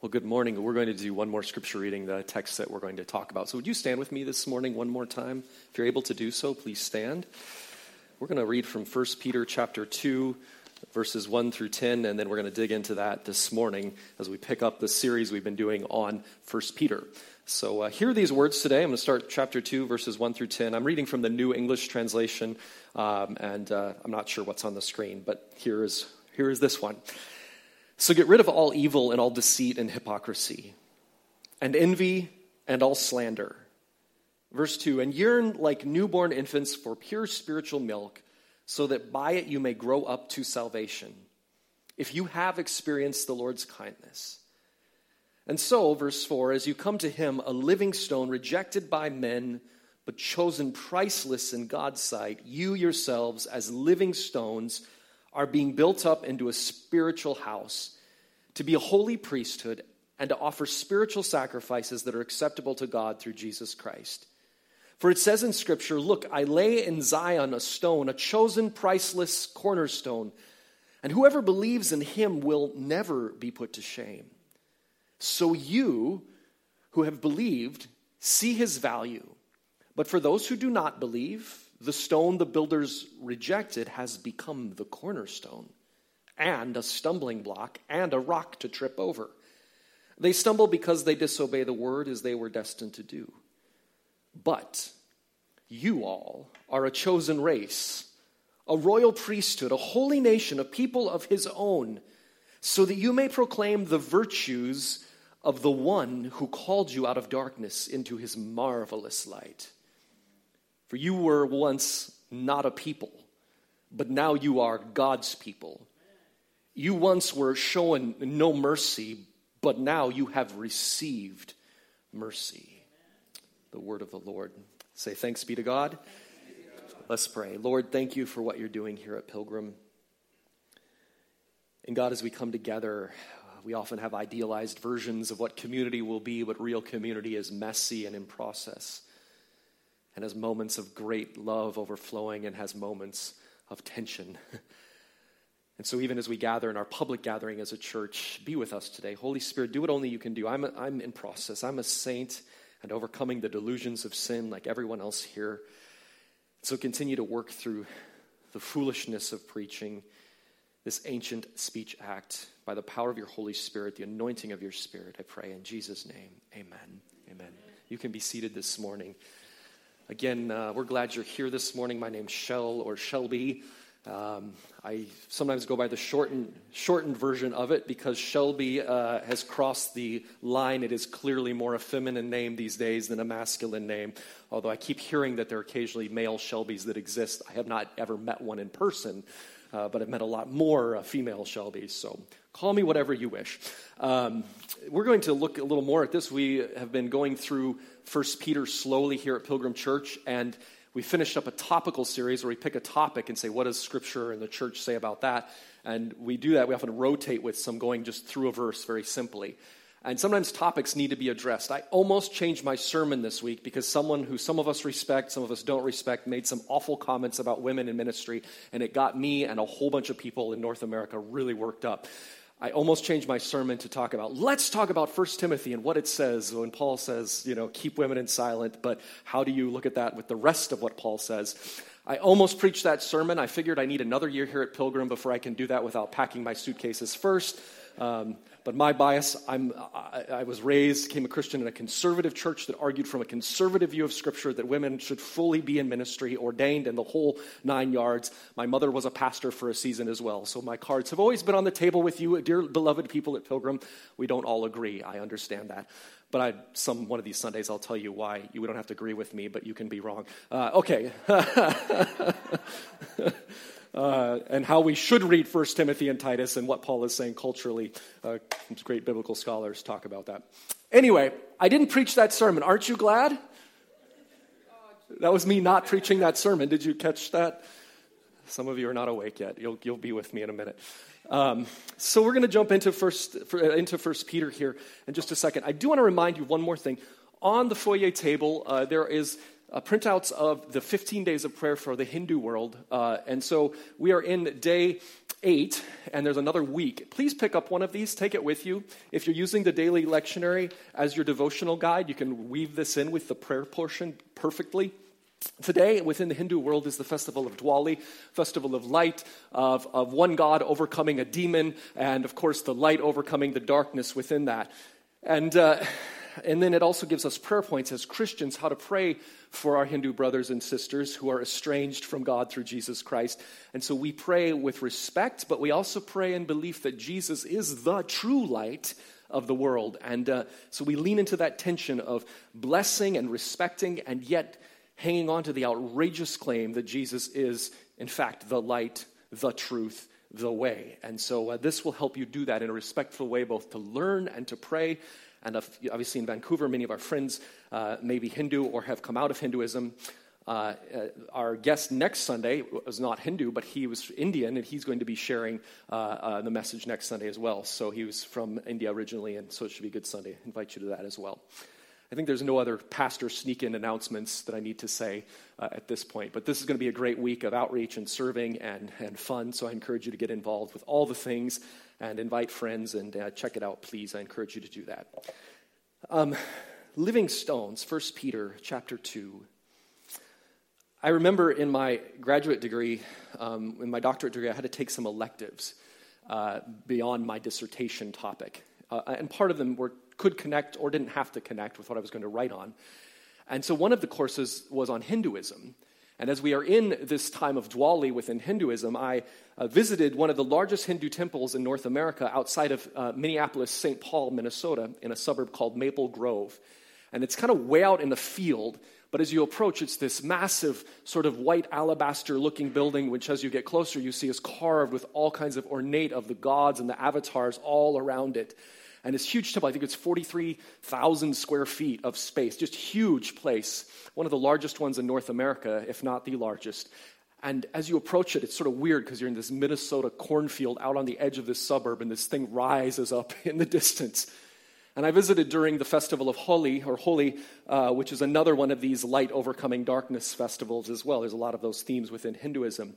Well, good morning. We're going to do one more scripture reading, the text that we're going to talk about. So, would you stand with me this morning one more time? If you're able to do so, please stand. We're going to read from 1 Peter chapter 2, verses 1 through 10, and then we're going to dig into that this morning as we pick up the series we've been doing on 1 Peter. So, uh, hear these words today. I'm going to start chapter 2, verses 1 through 10. I'm reading from the New English Translation, um, and uh, I'm not sure what's on the screen, but here is, here is this one. So get rid of all evil and all deceit and hypocrisy, and envy and all slander. Verse 2 And yearn like newborn infants for pure spiritual milk, so that by it you may grow up to salvation, if you have experienced the Lord's kindness. And so, verse 4 As you come to him, a living stone rejected by men, but chosen priceless in God's sight, you yourselves, as living stones, are being built up into a spiritual house, to be a holy priesthood, and to offer spiritual sacrifices that are acceptable to God through Jesus Christ. For it says in Scripture, Look, I lay in Zion a stone, a chosen, priceless cornerstone, and whoever believes in him will never be put to shame. So you who have believed see his value. But for those who do not believe, the stone the builders rejected has become the cornerstone, and a stumbling block, and a rock to trip over. They stumble because they disobey the word as they were destined to do. But you all are a chosen race, a royal priesthood, a holy nation, a people of his own, so that you may proclaim the virtues of the one who called you out of darkness into his marvelous light. For you were once not a people, but now you are God's people. You once were shown no mercy, but now you have received mercy. The word of the Lord. Say thanks be to God. Let's pray. Lord, thank you for what you're doing here at Pilgrim. And God, as we come together, we often have idealized versions of what community will be, but real community is messy and in process and has moments of great love overflowing and has moments of tension. and so, even as we gather in our public gathering as a church, be with us today. Holy Spirit, do what only you can do. I'm, a, I'm in process. I'm a saint and overcoming the delusions of sin like everyone else here. So, continue to work through the foolishness of preaching this ancient speech act by the power of your Holy Spirit, the anointing of your Spirit. I pray in Jesus' name. Amen. Amen. You can be seated this morning. Again, uh, we're glad you're here this morning. My name's Shell or Shelby. Um, I sometimes go by the shortened, shortened version of it because Shelby uh, has crossed the line. It is clearly more a feminine name these days than a masculine name. Although I keep hearing that there are occasionally male Shelbys that exist. I have not ever met one in person, uh, but I've met a lot more uh, female Shelbys. So call me whatever you wish. Um, we're going to look a little more at this. We have been going through First Peter slowly here at Pilgrim Church, and we finished up a topical series where we pick a topic and say, what does Scripture and the church say about that? And we do that. We often rotate with some going just through a verse very simply. And sometimes topics need to be addressed. I almost changed my sermon this week because someone who some of us respect, some of us don't respect, made some awful comments about women in ministry, and it got me and a whole bunch of people in North America really worked up. I almost changed my sermon to talk about, let's talk about 1 Timothy and what it says when Paul says, you know, keep women in silent, but how do you look at that with the rest of what Paul says? I almost preached that sermon. I figured I need another year here at Pilgrim before I can do that without packing my suitcases first. Um, but my bias, I'm, I, I, was raised, became a Christian in a conservative church that argued from a conservative view of Scripture that women should fully be in ministry, ordained, and the whole nine yards. My mother was a pastor for a season as well. So my cards have always been on the table with you, dear beloved people at Pilgrim. We don't all agree. I understand that. But I, some one of these Sundays, I'll tell you why. You don't have to agree with me, but you can be wrong. Uh, okay. uh, and how we should read First Timothy and Titus and what Paul is saying culturally. Uh, great biblical scholars talk about that. Anyway, I didn't preach that sermon. Aren't you glad? That was me not preaching that sermon. Did you catch that? Some of you are not awake yet. You'll, you'll be with me in a minute. Um, so we're going to jump into first into First Peter here in just a second. I do want to remind you one more thing. On the foyer table, uh, there is uh, printouts of the 15 days of prayer for the Hindu world. Uh, and so we are in day 8, and there's another week. Please pick up one of these, take it with you. If you're using the daily lectionary as your devotional guide, you can weave this in with the prayer portion perfectly. Today, within the Hindu world, is the festival of Diwali, festival of light, of, of one God overcoming a demon, and of course, the light overcoming the darkness within that. And, uh, and then it also gives us prayer points as Christians how to pray for our Hindu brothers and sisters who are estranged from God through Jesus Christ. And so we pray with respect, but we also pray in belief that Jesus is the true light of the world. And uh, so we lean into that tension of blessing and respecting and yet hanging on to the outrageous claim that Jesus is, in fact, the light, the truth, the way. And so uh, this will help you do that in a respectful way, both to learn and to pray. And obviously, in Vancouver, many of our friends uh, may be Hindu or have come out of Hinduism. Uh, uh, our guest next Sunday was not Hindu, but he was Indian, and he's going to be sharing uh, uh, the message next Sunday as well. So he was from India originally, and so it should be a good Sunday. I invite you to that as well. I think there's no other pastor sneak in announcements that I need to say uh, at this point. But this is going to be a great week of outreach and serving and, and fun. So I encourage you to get involved with all the things and invite friends and uh, check it out, please. I encourage you to do that. Um, living stones, 1 Peter chapter 2. I remember in my graduate degree, um, in my doctorate degree, I had to take some electives uh, beyond my dissertation topic. Uh, and part of them were could connect or didn't have to connect with what I was going to write on. And so one of the courses was on Hinduism. And as we are in this time of Diwali within Hinduism, I uh, visited one of the largest Hindu temples in North America outside of uh, Minneapolis, St. Paul, Minnesota, in a suburb called Maple Grove. And it's kind of way out in the field, but as you approach, it's this massive, sort of white alabaster looking building, which as you get closer, you see is carved with all kinds of ornate of the gods and the avatars all around it. And this huge temple, I think it's 43,000 square feet of space, just huge place. One of the largest ones in North America, if not the largest. And as you approach it, it's sort of weird because you're in this Minnesota cornfield out on the edge of this suburb, and this thing rises up in the distance. And I visited during the festival of Holi, or Holi, uh, which is another one of these light overcoming darkness festivals as well. There's a lot of those themes within Hinduism.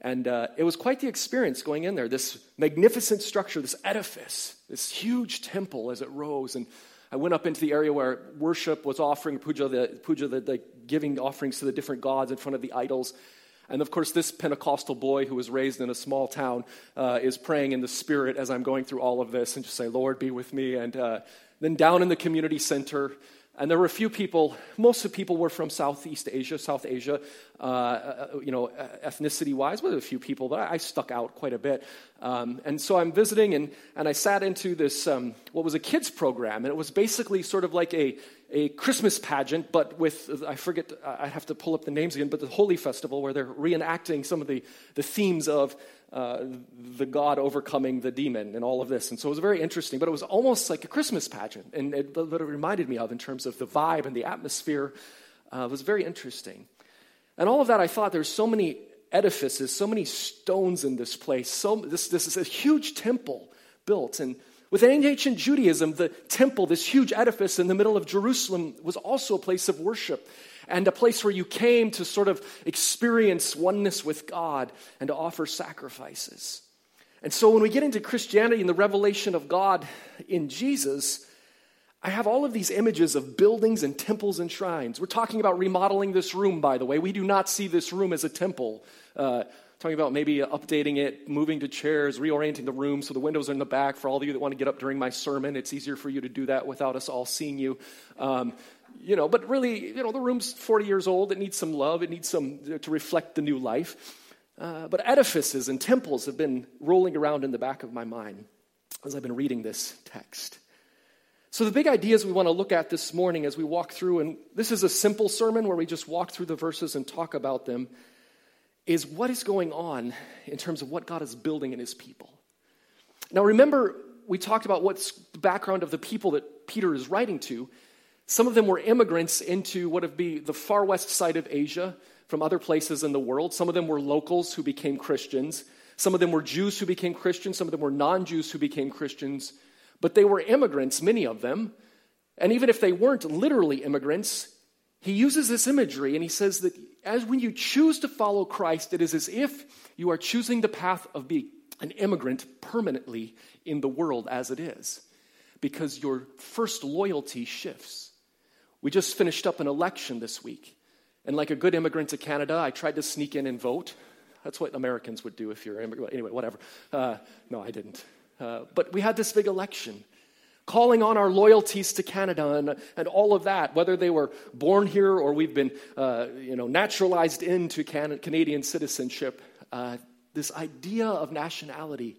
And uh, it was quite the experience going in there. This magnificent structure, this edifice, this huge temple as it rose. And I went up into the area where worship was offering puja, the, puja the, the giving offerings to the different gods in front of the idols. And of course, this Pentecostal boy who was raised in a small town uh, is praying in the spirit as I'm going through all of this and just say, Lord, be with me. And uh, then down in the community center, and there were a few people, most of the people were from Southeast Asia, South Asia, uh, uh you know, ethnicity wise, but a few people, but I, stuck out quite a bit. Um, and so I'm visiting, and, and I sat into this, um, what was a kids program, and it was basically sort of like a, a Christmas pageant, but with, I forget, I have to pull up the names again, but the Holi Festival, where they're reenacting some of the, the themes of uh, the God overcoming the demon and all of this. And so it was very interesting, but it was almost like a Christmas pageant. And it, what it reminded me of in terms of the vibe and the atmosphere uh, was very interesting. And all of that, I thought there's so many edifices, so many stones in this place. So this, this is a huge temple built. And within ancient Judaism, the temple, this huge edifice in the middle of Jerusalem, was also a place of worship and a place where you came to sort of experience oneness with God and to offer sacrifices. And so when we get into Christianity and the revelation of God in Jesus, I have all of these images of buildings and temples and shrines. We're talking about remodeling this room, by the way. We do not see this room as a temple. Uh, talking about maybe updating it, moving to chairs, reorienting the room so the windows are in the back. For all of you that want to get up during my sermon, it's easier for you to do that without us all seeing you. Um, you know, but really, you know, the room's 40 years old. It needs some love. It needs some to reflect the new life. Uh, but edifices and temples have been rolling around in the back of my mind as I've been reading this text. So, the big ideas we want to look at this morning as we walk through, and this is a simple sermon where we just walk through the verses and talk about them, is what is going on in terms of what God is building in his people. Now, remember, we talked about what's the background of the people that Peter is writing to. Some of them were immigrants into what would be the far west side of Asia from other places in the world. Some of them were locals who became Christians. Some of them were Jews who became Christians. Some of them were non Jews who became Christians. But they were immigrants, many of them. And even if they weren't literally immigrants, he uses this imagery and he says that as when you choose to follow Christ, it is as if you are choosing the path of being an immigrant permanently in the world as it is because your first loyalty shifts. We just finished up an election this week. And like a good immigrant to Canada, I tried to sneak in and vote. That's what Americans would do if you're immigrant. Anyway, whatever. Uh, no, I didn't. Uh, but we had this big election calling on our loyalties to Canada and, and all of that, whether they were born here or we've been uh, you know, naturalized into Can- Canadian citizenship. Uh, this idea of nationality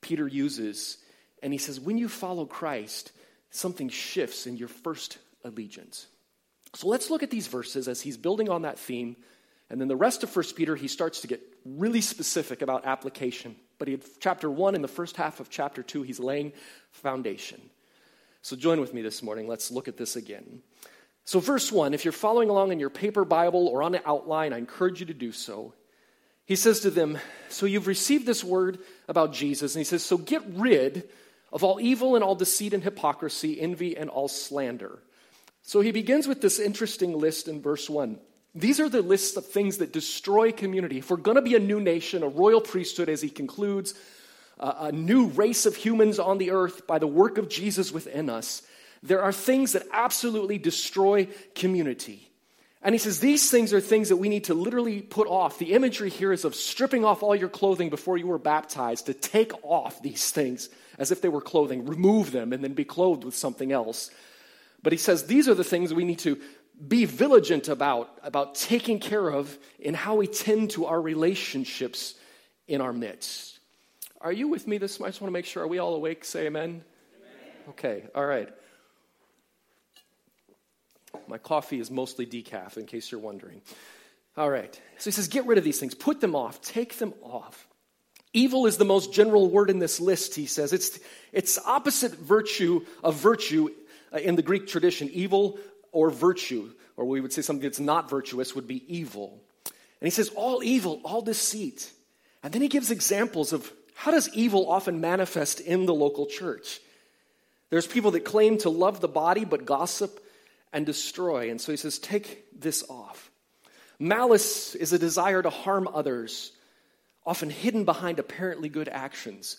Peter uses, and he says, when you follow Christ, something shifts in your first allegiance. So let's look at these verses as he's building on that theme. And then the rest of 1 Peter, he starts to get really specific about application. But in chapter 1 in the first half of chapter 2, he's laying foundation. So join with me this morning. Let's look at this again. So, verse 1, if you're following along in your paper Bible or on the outline, I encourage you to do so. He says to them, So you've received this word about Jesus. And he says, So get rid of all evil and all deceit and hypocrisy, envy and all slander. So he begins with this interesting list in verse 1. These are the lists of things that destroy community. If we're going to be a new nation, a royal priesthood, as he concludes, uh, a new race of humans on the earth by the work of Jesus within us, there are things that absolutely destroy community. And he says these things are things that we need to literally put off. The imagery here is of stripping off all your clothing before you were baptized, to take off these things as if they were clothing, remove them, and then be clothed with something else. But he says these are the things we need to be vigilant about, about taking care of in how we tend to our relationships in our midst. Are you with me this? I just want to make sure. Are we all awake? Say amen. amen. Okay, all right. My coffee is mostly decaf, in case you're wondering. All right. So he says, get rid of these things, put them off, take them off. Evil is the most general word in this list, he says. It's, it's opposite virtue of virtue Uh, in the Greek tradition. Evil or virtue, or we would say something that's not virtuous, would be evil. And he says, all evil, all deceit. And then he gives examples of how does evil often manifest in the local church. There's people that claim to love the body but gossip and destroy. And so he says, take this off. Malice is a desire to harm others, often hidden behind apparently good actions.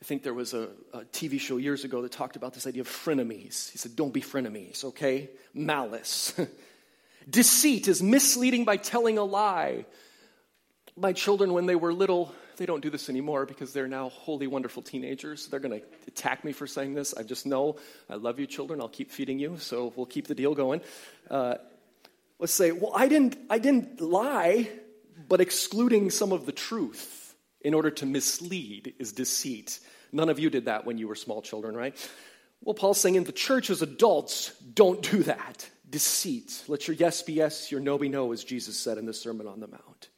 I think there was a, a, TV show years ago that talked about this idea of frenemies. He said, Don't be frenemies, okay? Malice. Deceit is misleading by telling a lie. My children, when they were little, they don't do this anymore because they're now holy, wonderful teenagers. They're going to attack me for saying this. I just know I love you, children. I'll keep feeding you, so we'll keep the deal going. Uh, let's say, well, I didn't, I didn't lie, but excluding some of the truth in order to mislead is deceit. None of you did that when you were small children, right? Well, Paul's saying in the church as adults, don't do that. Deceit. Let your yes be yes, your no be no, as Jesus said in the Sermon on the Mount.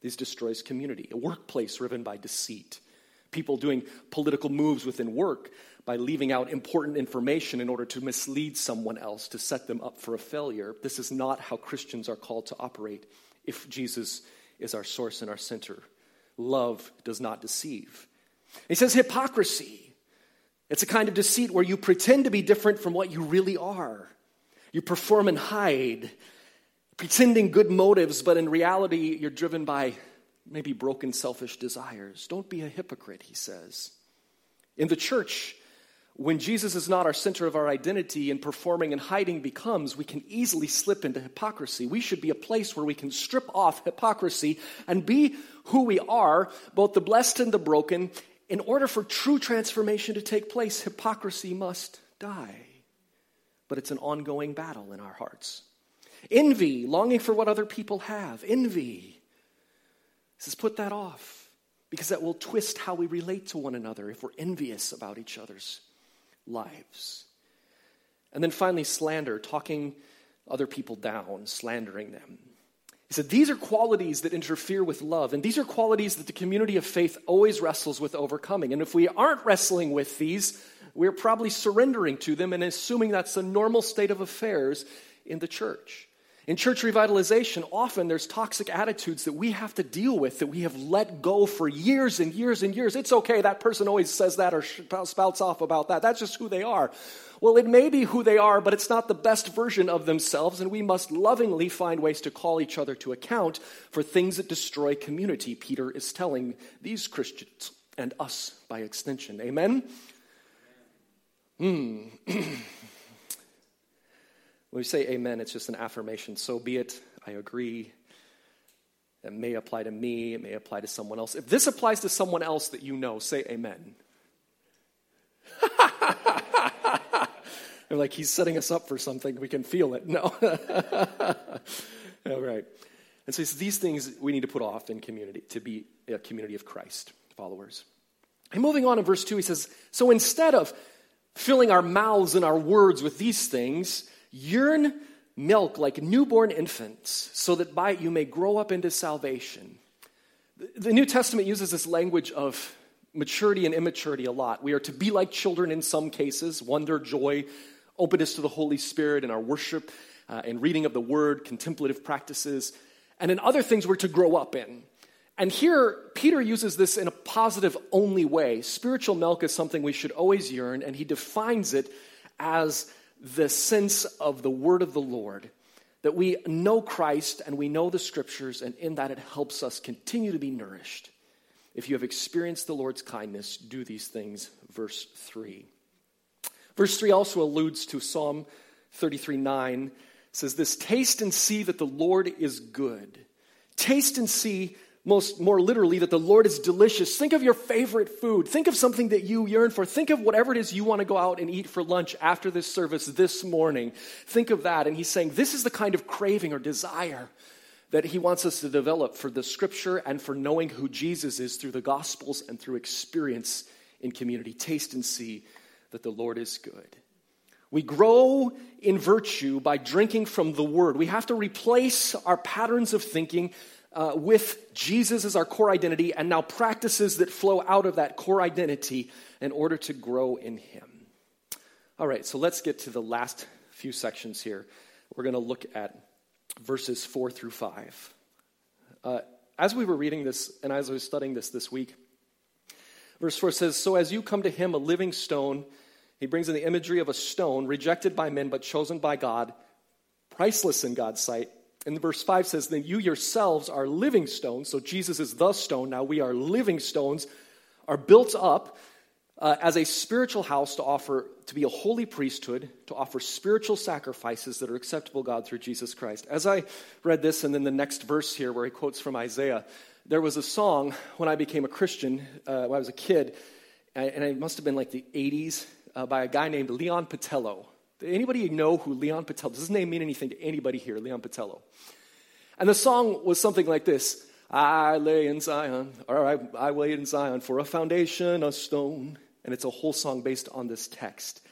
This destroys community. A workplace driven by deceit. People doing political moves within work by leaving out important information in order to mislead someone else, to set them up for a failure. This is not how Christians are called to operate if Jesus is our source and our center love does not deceive. He says hypocrisy. It's a kind of deceit where you pretend to be different from what you really are. You perform and hide, pretending good motives, but in reality, you're driven by maybe broken, selfish desires. Don't be a hypocrite, he says. In the church, when Jesus is not our center of our identity and performing and hiding becomes, we can easily slip into hypocrisy. We should be a place where we can strip off hypocrisy and be who we are, both the blessed and the broken. In order for true transformation to take place, hypocrisy must die. But it's an ongoing battle in our hearts. Envy, longing for what other people have. Envy. Says, put that off because that will twist how we relate to one another if we're envious about each other's lives. And then finally, slander, talking other people down, slandering them. Said, These are qualities that interfere with love, and these are qualities that the community of faith always wrestles with overcoming. And if we aren't wrestling with these, we're probably surrendering to them and assuming that's a normal state of affairs in the church. In church revitalization, often there's toxic attitudes that we have to deal with that we have let go for years and years and years. It's okay, that person always says that or spouts off about that. That's just who they are. Well, it may be who they are, but it's not the best version of themselves, and we must lovingly find ways to call each other to account for things that destroy community. Peter is telling these Christians and us by extension. Amen? Hmm. When we say amen, it's just an affirmation. So be it. I agree. It may apply to me, it may apply to someone else. If this applies to someone else that you know, say amen. They're like, he's setting us up for something. We can feel it. No. All right. And so these things we need to put off in community to be a community of Christ followers. And moving on in verse 2, he says, So instead of filling our mouths and our words with these things, Yearn milk like newborn infants, so that by it you may grow up into salvation. The New Testament uses this language of maturity and immaturity a lot. We are to be like children in some cases wonder, joy, openness to the Holy Spirit in our worship uh, and reading of the Word, contemplative practices. And in other things, we're to grow up in. And here, Peter uses this in a positive only way. Spiritual milk is something we should always yearn, and he defines it as the sense of the word of the Lord, that we know Christ and we know the scriptures, and in that it helps us continue to be nourished. If you have experienced the Lord's kindness, do these things. Verse 3. Verse 3 also alludes to Psalm 33 9. says this Taste and see that the Lord is good. Taste and see most more literally that the Lord is delicious. Think of your favorite food. Think of something that you yearn for. Think of whatever it is you want to go out and eat for lunch after this service this morning. Think of that. And he's saying this is the kind of craving or desire that he wants us to develop for the scripture and for knowing who Jesus is through the gospels and through experience in community. Taste and see that the Lord is good. We grow in virtue by drinking from the word. We have to replace our patterns of thinking uh, with Jesus as our core identity and now practices that flow out of that core identity in order to grow in Him. All right, so let's get to the last few sections here. We're going to look at verses 4 through 5. Uh, as we were reading this and as I was studying this this week, verse 4 says, So as you come to Him, a living stone, he brings in the imagery of a stone rejected by men but chosen by God, priceless in God's sight and verse 5 says, Then you yourselves are living stones. So Jesus is the stone. Now we are living stones, are built up uh, as a spiritual house to offer, to be a holy priesthood, to offer spiritual sacrifices that are acceptable God through Jesus Christ. As I read this, and then the next verse here where he quotes from Isaiah, there was a song when I became a Christian, uh, when I was a kid, and it must have been like the 80s, uh, by a guy named Leon Patillo. Anybody know who Leon Patel? Does his name mean anything to anybody here? Leon Patillo. And the song was something like this: I lay in Zion, or I, I lay in Zion for a foundation, a stone. And it's a whole song based on this text.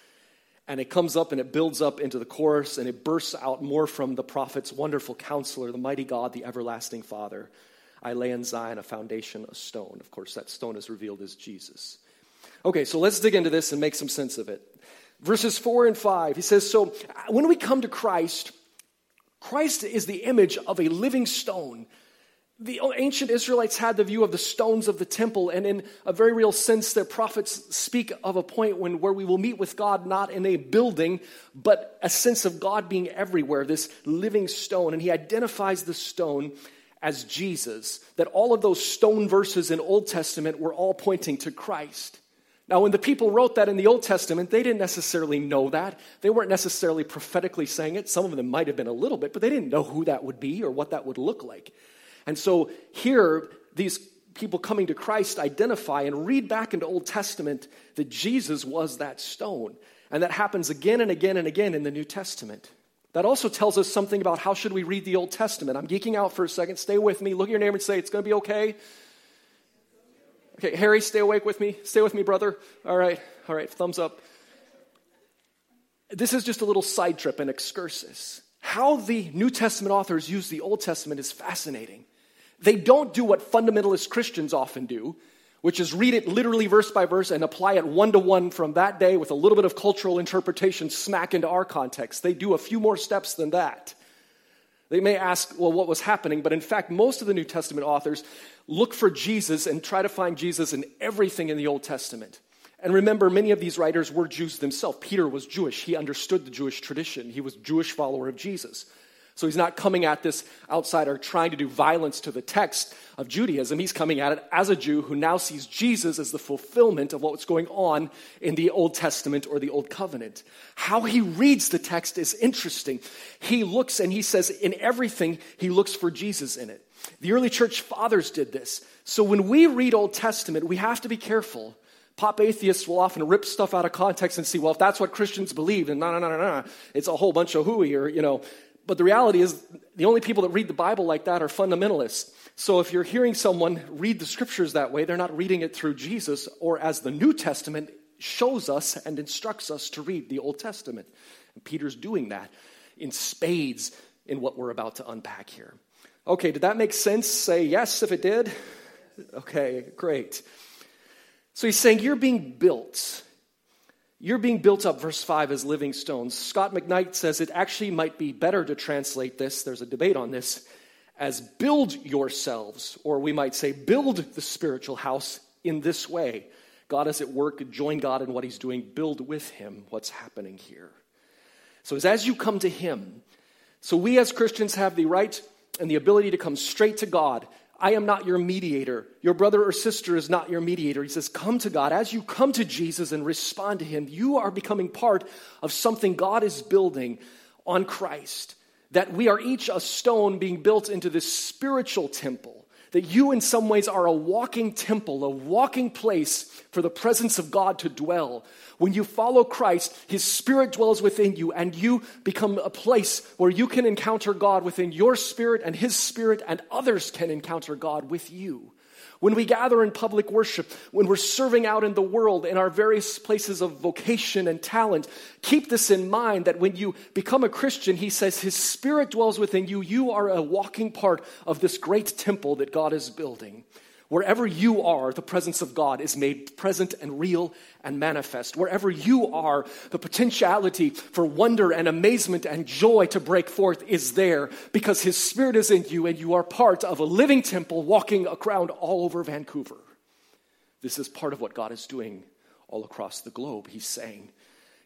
And it comes up and it builds up into the chorus and it bursts out more from the prophet's wonderful counselor, the mighty God, the everlasting Father. I lay in Zion a foundation, a stone. Of course, that stone is revealed as Jesus. Okay, so let's dig into this and make some sense of it verses 4 and 5. He says, So when we come to Christ, Christ is the image of a living stone. The ancient Israelites had the view of the stones of the temple, and in a very real sense, their prophets speak of a point when where we will meet with God not in a building, but a sense of God being everywhere, this living stone. And he identifies the stone as Jesus, that all of those stone verses in Old Testament were all pointing to Christ. Now, when the people wrote that in the Old Testament, they didn't necessarily know that. They weren't necessarily prophetically saying it. Some of them might have been a little bit, but they didn't know who that would be or what that would look like. And so here, these people coming to Christ identify and read back into Old Testament that Jesus was that stone. And that happens again and again and again in the New Testament. That also tells us something about how should we read the Old Testament. I'm geeking out for a second. Stay with me. Look at your neighbor and say, it's going to be okay. Okay, Harry, stay awake with me. Stay with me, brother. All right, all right, thumbs up. This is just a little side trip and excursus. How the New Testament authors use the Old Testament is fascinating. They don't do what fundamentalist Christians often do, which is read it literally verse by verse and apply it one to one from that day with a little bit of cultural interpretation smack into our context. They do a few more steps than that. They may ask, well, what was happening? But in fact, most of the New Testament authors look for Jesus and try to find Jesus in everything in the Old Testament. And remember, many of these writers were Jews themselves. Peter was Jewish. He understood the Jewish tradition. He was a Jewish follower of Jesus. So he's not coming at this outsider trying to do violence to the text of Judaism. He's coming at it as a Jew who now sees Jesus as the fulfillment of what's going on in the Old Testament or the Old Covenant. How he reads the text is interesting. He looks and he says, in everything, he looks for Jesus in it. The early church fathers did this. So when we read Old Testament, we have to be careful Pop atheists will often rip stuff out of context and see, well, if that's what Christians believe, then no, no, no, no, no, it's a whole bunch of hooey or, you know. But the reality is, the only people that read the Bible like that are fundamentalists. So if you're hearing someone read the scriptures that way, they're not reading it through Jesus or as the New Testament shows us and instructs us to read the Old Testament. And Peter's doing that in spades in what we're about to unpack here. Okay, did that make sense? Say yes if it did. Okay, great. So he's saying, You're being built. You're being built up, verse 5, as living stones. Scot McKnight says it actually might be better to translate this, there's a debate on this, as build yourselves, or we might say build the spiritual house in this way. God is at work, join God in what he's doing, build with him what's happening here. So it's as you come to him. So we as Christians have the right and the ability to come straight to God I am not your mediator. Your brother or sister is not your mediator. He says, Come to God. As you come to Jesus and respond to Him, you are becoming part of something God is building on Christ. That we are each a stone being built into this spiritual temple that you, in some ways, are a walking temple, a walking place for the presence of God to dwell. When you follow Christ, His Spirit dwells within you, and you become a place where you can encounter God within your spirit and His Spirit, and others can encounter God with you when we gather in public worship, when we're serving out in the world in our various places of vocation and talent, keep this in mind that when you become a Christian, he says his spirit dwells within you. You are a walking part of this great temple that God is building. Wherever you are, the presence of God is made present and real and manifest. Wherever you are, the potentiality for wonder and amazement and joy to break forth is there because His Spirit is in you and you are part of a living temple walking around all over Vancouver. This is part of what God is doing all across the globe. He's saying,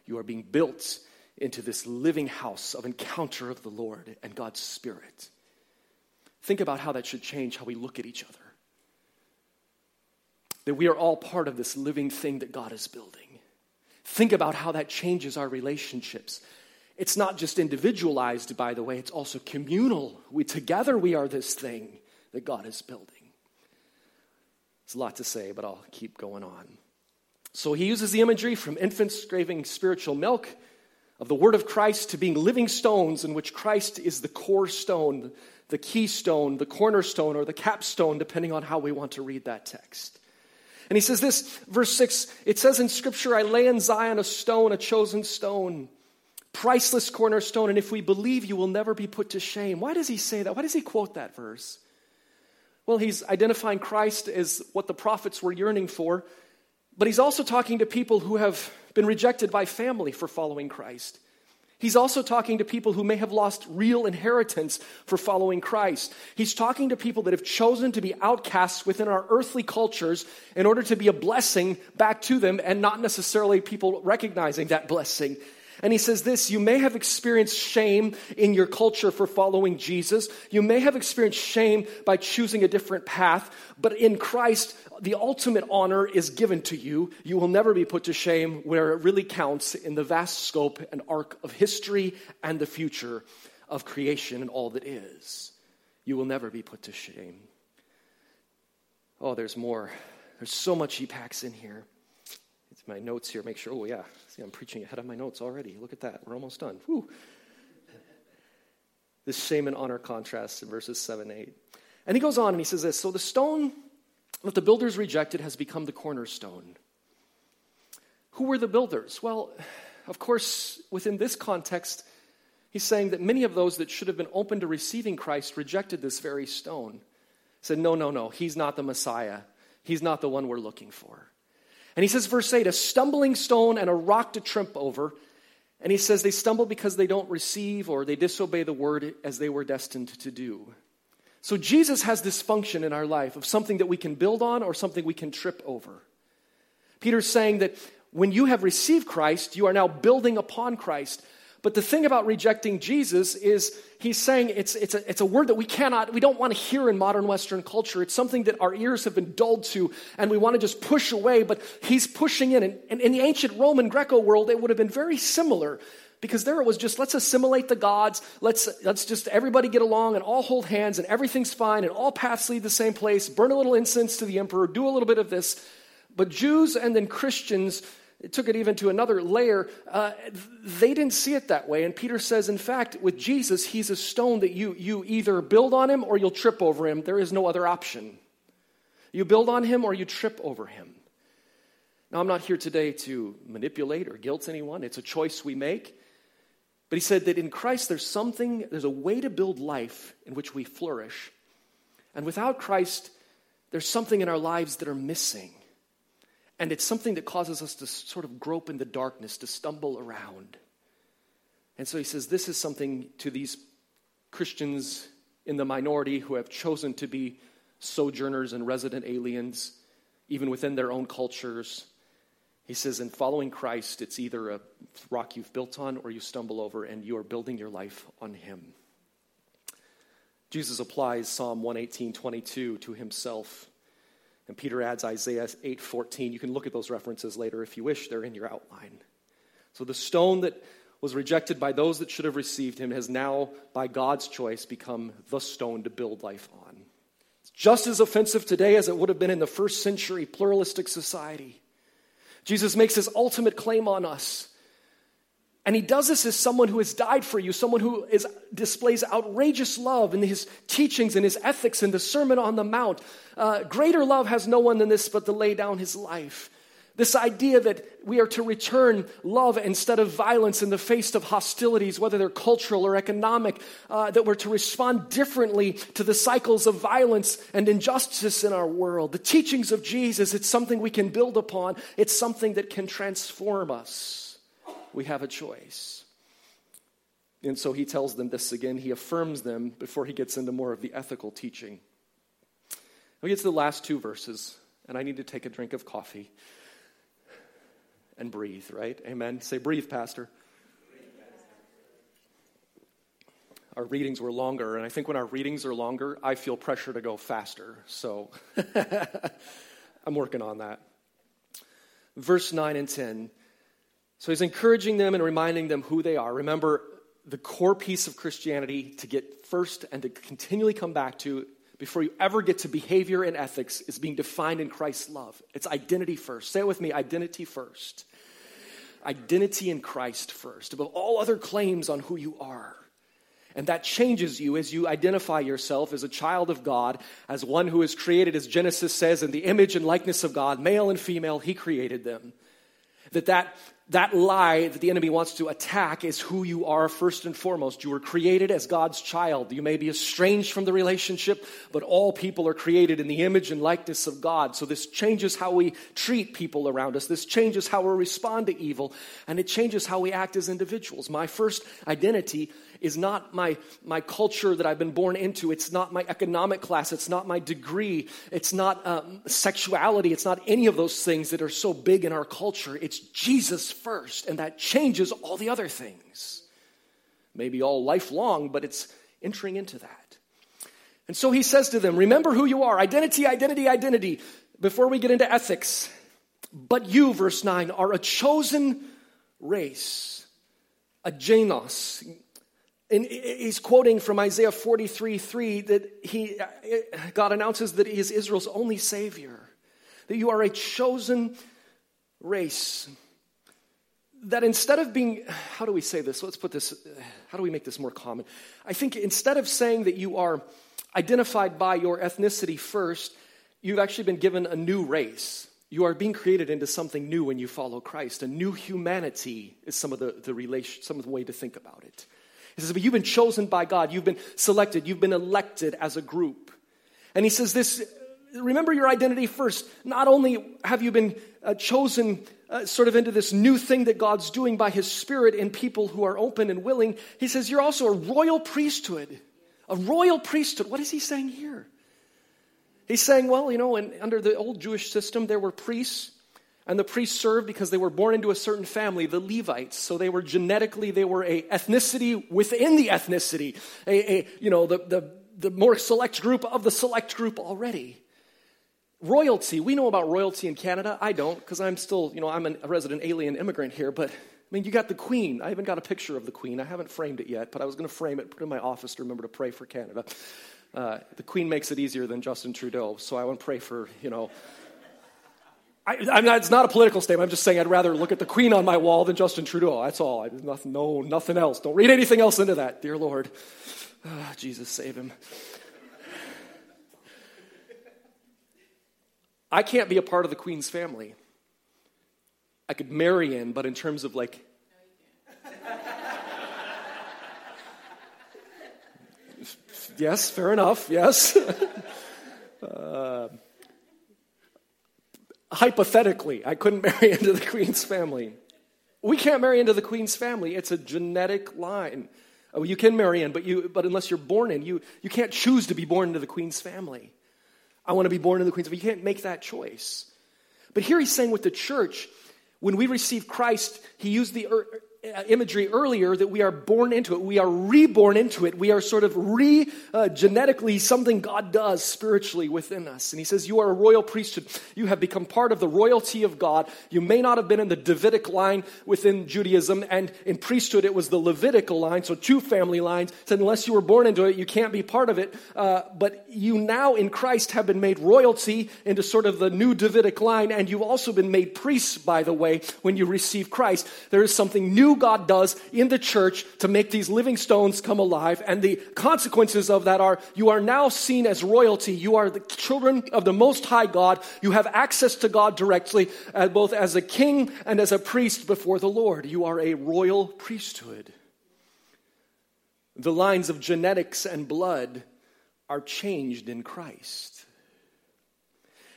You are being built into this living house of encounter of the Lord and God's Spirit. Think about how that should change how we look at each other that we are all part of this living thing that God is building. Think about how that changes our relationships. It's not just individualized, by the way, it's also communal. We together we are this thing that God is building. There's a lot to say, but I'll keep going on. So he uses the imagery from infants craving spiritual milk of the word of Christ to being living stones in which Christ is the core stone, the keystone, the cornerstone, or the capstone, depending on how we want to read that text. And he says this, verse 6 it says in Scripture, I lay in Zion a stone, a chosen stone, priceless cornerstone, and if we believe, you will never be put to shame. Why does he say that? Why does he quote that verse? Well, he's identifying Christ as what the prophets were yearning for, but he's also talking to people who have been rejected by family for following Christ. He's also talking to people who may have lost real inheritance for following Christ. He's talking to people that have chosen to be outcasts within our earthly cultures in order to be a blessing back to them and not necessarily people recognizing that blessing. And he says this You may have experienced shame in your culture for following Jesus. You may have experienced shame by choosing a different path, but in Christ, the ultimate honor is given to you. You will never be put to shame where it really counts in the vast scope and arc of history and the future of creation and all that is. You will never be put to shame. Oh, there's more. There's so much he packs in here. My notes here. Make sure. Oh, yeah. See, I'm preaching ahead of my notes already. Look at that. We're almost done. Whew. This shame and honor contrast in verses 7 8. And he goes on and he says this So the stone that the builders rejected has become the cornerstone. Who were the builders? Well, of course, within this context, he's saying that many of those that should have been open to receiving Christ rejected this very stone. Said, no, no, no, he's not the Messiah. He's not the one we're looking for. And he says, verse 8, a stumbling stone and a rock to trip over. And he says they stumble because they don't receive or they disobey the word as they were destined to do. So Jesus has this function in our life of something that we can build on or something we can trip over. Peter's saying that when you have received Christ, you are now building upon Christ. But the thing about rejecting Jesus is he's saying it's, it's, a, it's a word that we cannot, we don't want to hear in modern Western culture. It's something that our ears have been dulled to and we want to just push away, but he's pushing in. And, and in the ancient Roman Greco world, it would have been very similar because there it was just let's assimilate the gods let's let's just everybody get along and all hold hands and everything's fine and all paths lead the same place burn a little incense to the emperor do a little bit of this but jews and then christians it took it even to another layer. Uh, they didn't see it that way. And Peter says, in fact, with Jesus, he's a stone that you, you either build on him or you'll trip over him. There is no other option. You build on him or you trip over him. Now, I'm not here today to manipulate or guilt anyone, it's a choice we make. But he said that in Christ, there's something, there's a way to build life in which we flourish. And without Christ, there's something in our lives that are missing. And it's something that causes us to sort of grope in the darkness, to stumble around. And so he says this is something to these Christians in the minority who have chosen to be sojourners and resident aliens, even within their own cultures. He says, in following Christ, it's either a rock you've built on or you stumble over, and you are building your life on Him. Jesus applies Psalm 118 22 to himself. And Peter adds Isaiah 8:14. You can look at those references later if you wish, they're in your outline. So the stone that was rejected by those that should have received him has now by God's choice become the stone to build life on. It's just as offensive today as it would have been in the first century pluralistic society. Jesus makes his ultimate claim on us and he does this as someone who has died for you, someone who is, displays outrageous love in his teachings and his ethics in the Sermon on the Mount. Uh, greater love has no one than this but to lay down his life. This idea that we are to return love instead of violence in the face of hostilities, whether they're cultural or economic, uh, that we're to respond differently to the cycles of violence and injustice in our world. The teachings of Jesus, it's something we can build upon, it's something that can transform us we have a choice. And so he tells them this again. He affirms them before he gets into more of the ethical teaching. We get to the last two verses, and I need to take a drink of coffee and breathe, right? Amen. Say, breathe, Pastor. Our readings were longer, and I think when our readings are longer, I feel pressure to go faster. So I'm working on that. Verse 9 and 10 so he's encouraging them and reminding them who they are. Remember, the core piece of Christianity to get first and to continually come back to before you ever get to behavior and ethics is being defined in Christ's love. It's identity first. Say it with me identity first. Identity in Christ first, above all other claims on who you are. And that changes you as you identify yourself as a child of God, as one who is created, as Genesis says, in the image and likeness of God, male and female, He created them. That that that lie that the enemy wants to attack is who you are first and foremost. You were created as God's child. You may be estranged from the relationship, but all people are created in the image and likeness of God. So this changes how we treat people around us. This changes how we respond to evil, and it changes how we act as individuals. My first identity is not my, my culture that I've been born into. It's not my economic class. It's not my degree. It's not um, sexuality. It's not any of those things that are so big in our culture. It's Jesus first, and that changes all the other things. Maybe all lifelong, but it's entering into that. And so he says to them, Remember who you are identity, identity, identity. Before we get into ethics, but you, verse 9, are a chosen race, a genos, and he's quoting from Isaiah 43 3 that he, God announces that he is Israel's only Savior, that you are a chosen race. That instead of being, how do we say this? Let's put this, how do we make this more common? I think instead of saying that you are identified by your ethnicity first, you've actually been given a new race. You are being created into something new when you follow Christ. A new humanity is some of the, the relation, some of the way to think about it. He says, But you've been chosen by God. You've been selected. You've been elected as a group. And he says, This remember your identity first. Not only have you been uh, chosen uh, sort of into this new thing that God's doing by His Spirit in people who are open and willing, He says, You're also a royal priesthood. A royal priesthood. What is He saying here? He's saying, Well, you know, in, under the old Jewish system, there were priests. And the priests served because they were born into a certain family, the Levites. So they were genetically, they were a ethnicity within the ethnicity, a, a you know, the, the, the more select group of the select group already. Royalty, we know about royalty in Canada. I don't, because I'm still, you know, I'm a resident alien immigrant here, but I mean, you got the Queen. I even got a picture of the Queen. I haven't framed it yet, but I was going to frame it, put it in my office to remember to pray for Canada. Uh, the Queen makes it easier than Justin Trudeau, so I want to pray for, you know. I, not, it's not a political statement. I'm just saying I'd rather look at the Queen on my wall than Justin Trudeau. That's all. I, nothing, no, nothing else. Don't read anything else into that, dear Lord. Oh, Jesus, save him. I can't be a part of the Queen's family. I could marry in, but in terms of like. yes, fair enough, yes. uh, hypothetically, I couldn't marry into the Queen's family. We can't marry into the Queen's family, it's a genetic line. Oh, you can marry in, but, you, but unless you're born in, you, you can't choose to be born into the Queen's family. I want to be born into the Queen's family. You can't make that choice. But here he's saying with the church, when we receive Christ, he used the imagery earlier that we are born into it. We are reborn into it. We are sort of re uh, genetically something God does spiritually within us. And he says, You are a royal priesthood. You have become part of the royalty of God. You may not have been in the Davidic line within Judaism, and in priesthood it was the Levitical line, so two family lines. So unless you were born into it, you can't be part of it. Uh, but you now in Christ have been made royalty into sort of the new Davidic line, and you've also been made priests, by the way, when you receive Christ. There is something new God does in the church to make these living stones come alive. And the consequences of that are you are now seen as royalty. You are the children of the Most High God. You have access to God directly, uh, both as a king and as a priest before the Lord. You are a royal priesthood. The lines of genetics and blood are changed in Christ.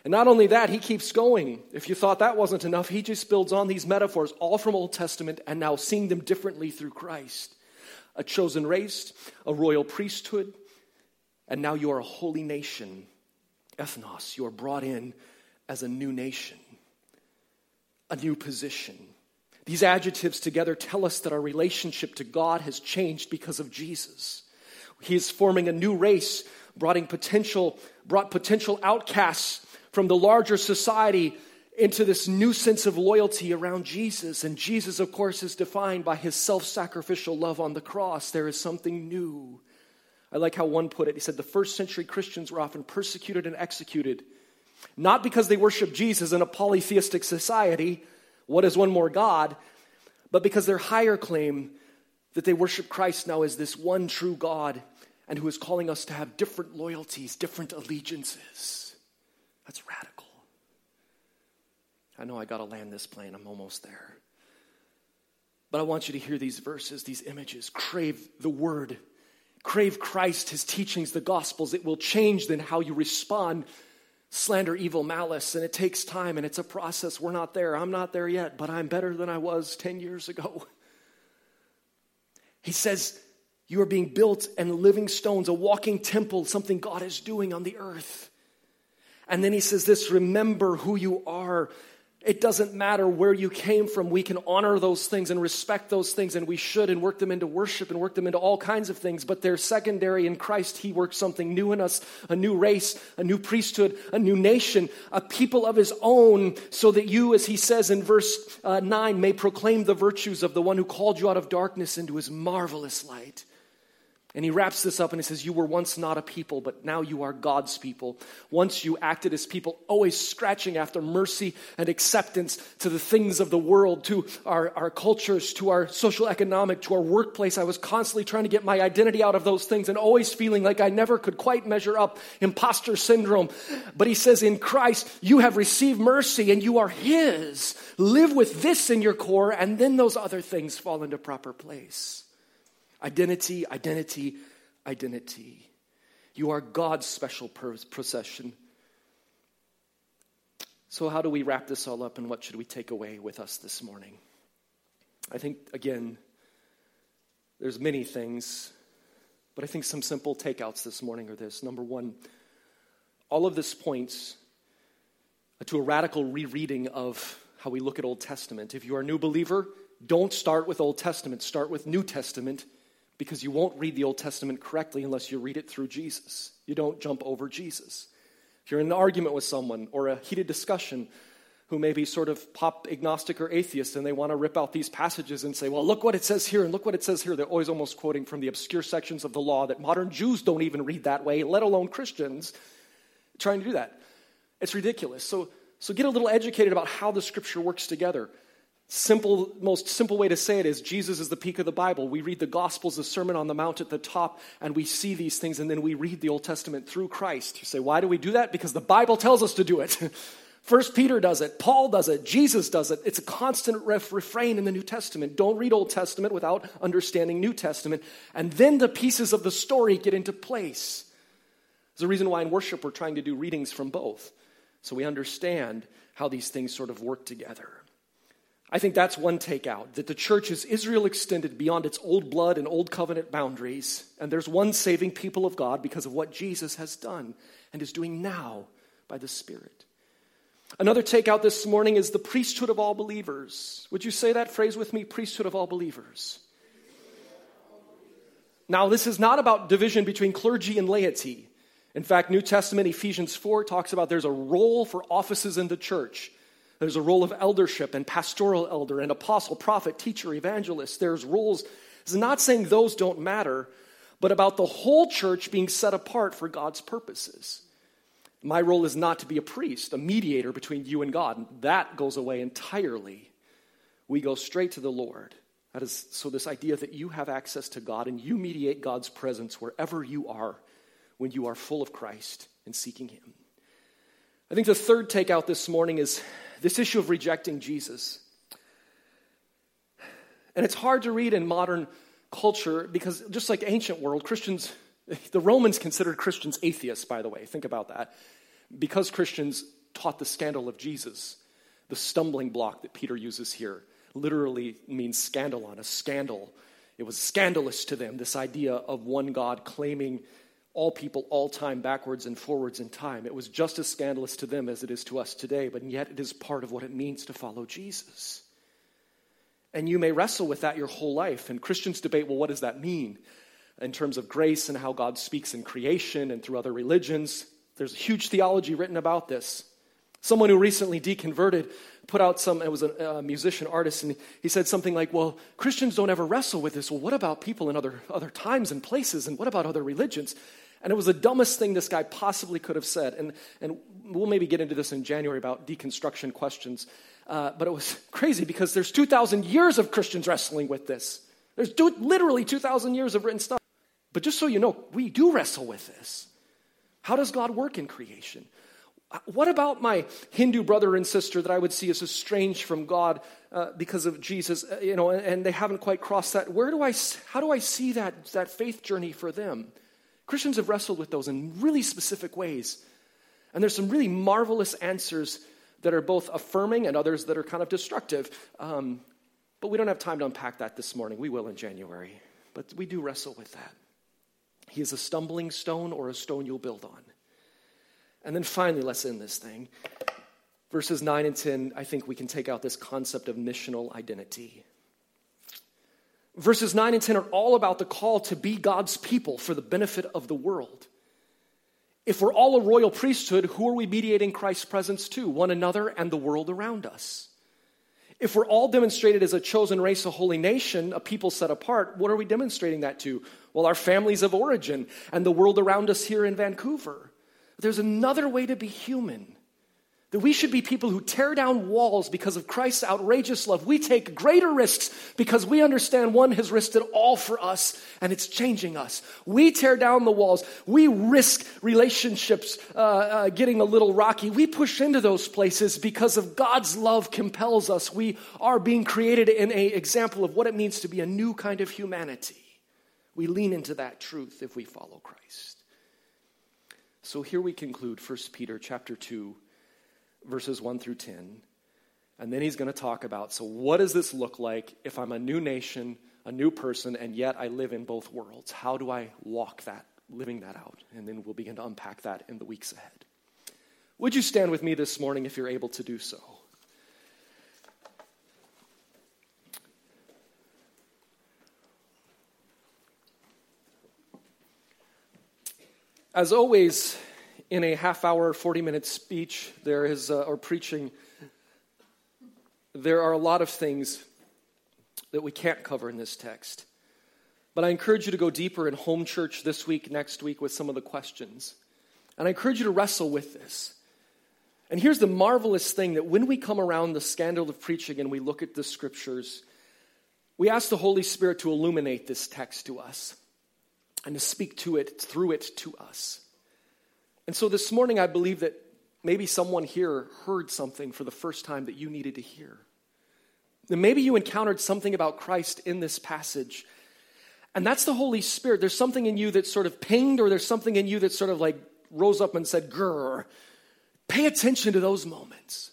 And not only that, he keeps going. If you thought that wasn't enough, he just builds on these metaphors, all from Old Testament, and now seeing them differently through Christ. A chosen race, a royal priesthood, and now you are a holy nation. Ethnos, you are brought in as a new nation, a new position. These adjectives together tell us that our relationship to God has changed because of Jesus. He is forming a new race, brought potential, brought potential outcasts from the larger society into this new sense of loyalty around Jesus. And Jesus, of course, is defined by his self sacrificial love on the cross. There is something new. I like how one put it. He said the first century Christians were often persecuted and executed, not because they worshiped Jesus in a polytheistic society, what is one more God, but because their higher claim that they worship Christ now as this one true God and who is calling us to have different loyalties, different allegiances. That's radical. I know I got to land this plane, I'm almost there. But I want you to hear these verses, these images. Crave the word, crave Christ, his teachings, the gospels. It will change then how you respond. Slander, evil, malice, and it takes time and it's a process. We're not there. I'm not there yet, but I'm better than I was 10 years ago. He says, You are being built and living stones, a walking temple, something God is doing on the earth. And then he says this remember who you are. It doesn't matter where you came from. We can honor those things and respect those things, and we should, and work them into worship and work them into all kinds of things. But they're secondary in Christ. He works something new in us a new race, a new priesthood, a new nation, a people of his own, so that you, as he says in verse uh, 9, may proclaim the virtues of the one who called you out of darkness into his marvelous light. And he wraps this up and he says, You were once not a people, but now you are God's people. Once you acted as people, always scratching after mercy and acceptance to the things of the world, to our, our cultures, to our social economic, to our workplace. I was constantly trying to get my identity out of those things and always feeling like I never could quite measure up, imposter syndrome. But he says, In Christ, you have received mercy and you are His. Live with this in your core, and then those other things fall into proper place. Identity, identity, identity. You are God's special procession. So, how do we wrap this all up and what should we take away with us this morning? I think, again, there's many things, but I think some simple takeouts this morning are this. Number one, all of this points to a radical rereading of how we look at Old Testament. If you are a new believer, don't start with Old Testament, start with New Testament because you won't read the Old Testament correctly unless you read it through Jesus. You don't jump over Jesus. If you're in an argument with someone or a heated discussion who may be sort of pop agnostic or atheist and they want to rip out these passages and say, well, look what it says here and look what it says here. They're always almost quoting from the obscure sections of the law that modern Jews don't even read that way, let alone Christians trying to do that. It's ridiculous. So, so get a little educated about how the scripture works together. Simple, most simple way to say it is Jesus is the peak of the Bible. We read the Gospels, the Sermon on the Mount at the top, and we see these things, and then we read the Old Testament through Christ. You say, why do we do that? Because the Bible tells us to do it. First Peter does it, Paul does it, Jesus does it. It's a constant ref- refrain in the New Testament. Don't read Old Testament without understanding New Testament. And then the pieces of the story get into place. There's a reason why in worship we're trying to do readings from both. So we understand how these things sort of work together. I think that's one takeout that the church is Israel extended beyond its old blood and old covenant boundaries, and there's one saving people of God because of what Jesus has done and is doing now by the Spirit. Another takeout this morning is the priesthood of all believers. Would you say that phrase with me? Priesthood of all believers. Now, this is not about division between clergy and laity. In fact, New Testament Ephesians 4 talks about there's a role for offices in the church. There's a role of eldership and pastoral elder and apostle, prophet, teacher, evangelist. There's roles. It's not saying those don't matter, but about the whole church being set apart for God's purposes. My role is not to be a priest, a mediator between you and God. That goes away entirely. We go straight to the Lord. That is so this idea that you have access to God and you mediate God's presence wherever you are when you are full of Christ and seeking him. I think the third takeout this morning is this issue of rejecting Jesus. And it's hard to read in modern culture because just like ancient world, Christians the Romans considered Christians atheists, by the way. Think about that. Because Christians taught the scandal of Jesus, the stumbling block that Peter uses here literally means scandalon, a scandal. It was scandalous to them, this idea of one God claiming all people, all time, backwards and forwards in time. It was just as scandalous to them as it is to us today, but yet it is part of what it means to follow Jesus. And you may wrestle with that your whole life. And Christians debate well, what does that mean? in terms of grace and how God speaks in creation and through other religions. There's a huge theology written about this. Someone who recently deconverted put out some, it was a, a, musician artist, and he said something like, Well, Christians don't ever wrestle with this. Well, what about people in other, other times and places? And what about other religions? And it was the dumbest thing this guy possibly could have said. And, and we'll maybe get into this in January about deconstruction questions. Uh, but it was crazy because there's 2,000 years of Christians wrestling with this. There's literally 2,000 years of written stuff. But just so you know, we do wrestle with this. How does God work in creation? What about my Hindu brother and sister that I would see as estranged from God uh, because of Jesus, uh, you know, and, and they haven't quite crossed that? Where do I, how do I see that, that faith journey for them? Christians have wrestled with those in really specific ways. And there's some really marvelous answers that are both affirming and others that are kind of destructive. Um, but we don't have time to unpack that this morning. We will in January. But we do wrestle with that. He is a stumbling stone or a stone you'll build on. And then finally, let's end this thing. Verses 9 and 10, I think we can take out this concept of missional identity. Verses 9 and 10 are all about the call to be God's people for the benefit of the world. If we're all a royal priesthood, who are we mediating Christ's presence to? One another and the world around us. If we're all demonstrated as a chosen race, a holy nation, a people set apart, what are we demonstrating that to? Well, our families of origin and the world around us here in Vancouver. There's another way to be human. That we should be people who tear down walls because of Christ's outrageous love. We take greater risks because we understand one has risked it all for us and it's changing us. We tear down the walls. We risk relationships uh, uh, getting a little rocky. We push into those places because of God's love compels us. We are being created in an example of what it means to be a new kind of humanity. We lean into that truth if we follow Christ. So here we conclude 1 Peter chapter 2 verses 1 through 10. And then he's going to talk about so, what does this look like if I'm a new nation, a new person, and yet I live in both worlds? How do I walk that, living that out? And then we'll begin to unpack that in the weeks ahead. Would you stand with me this morning if you're able to do so? As always, in a half hour, 40 minute speech, there is, uh, or preaching, there are a lot of things that we can't cover in this text. But I encourage you to go deeper in home church this week, next week, with some of the questions. And I encourage you to wrestle with this. And here's the marvelous thing that when we come around the scandal of preaching and we look at the scriptures, we ask the Holy Spirit to illuminate this text to us and to speak to it, through it to us. And so this morning, I believe that maybe someone here heard something for the first time that you needed to hear. And maybe you encountered something about Christ in this passage. And that's the Holy Spirit. There's something in you that sort of pinged, or there's something in you that sort of like rose up and said, Grr. Pay attention to those moments.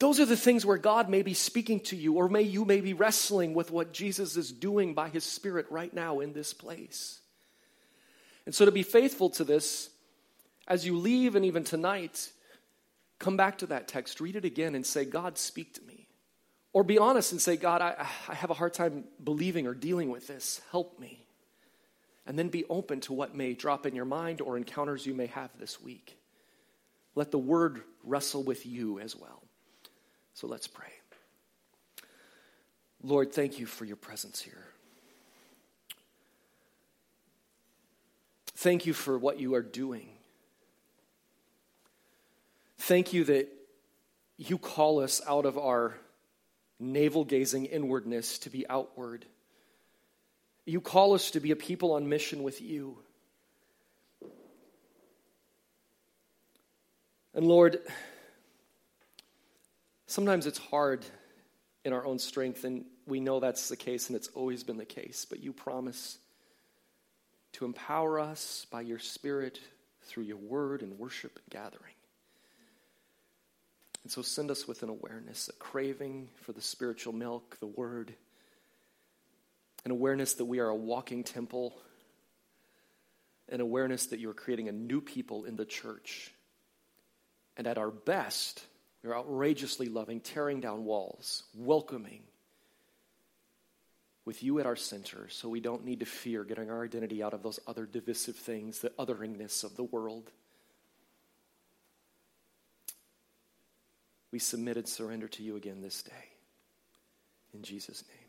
Those are the things where God may be speaking to you, or may you may be wrestling with what Jesus is doing by his Spirit right now in this place. And so, to be faithful to this, as you leave and even tonight, come back to that text, read it again, and say, God, speak to me. Or be honest and say, God, I, I have a hard time believing or dealing with this. Help me. And then be open to what may drop in your mind or encounters you may have this week. Let the word wrestle with you as well. So let's pray. Lord, thank you for your presence here. Thank you for what you are doing. Thank you that you call us out of our navel gazing inwardness to be outward. You call us to be a people on mission with you. And Lord, sometimes it's hard in our own strength, and we know that's the case, and it's always been the case, but you promise to empower us by your Spirit through your word and worship and gathering. And so send us with an awareness, a craving for the spiritual milk, the word, an awareness that we are a walking temple, an awareness that you're creating a new people in the church. And at our best, we're outrageously loving, tearing down walls, welcoming, with you at our center so we don't need to fear getting our identity out of those other divisive things, the otheringness of the world. We submit and surrender to you again this day. In Jesus' name.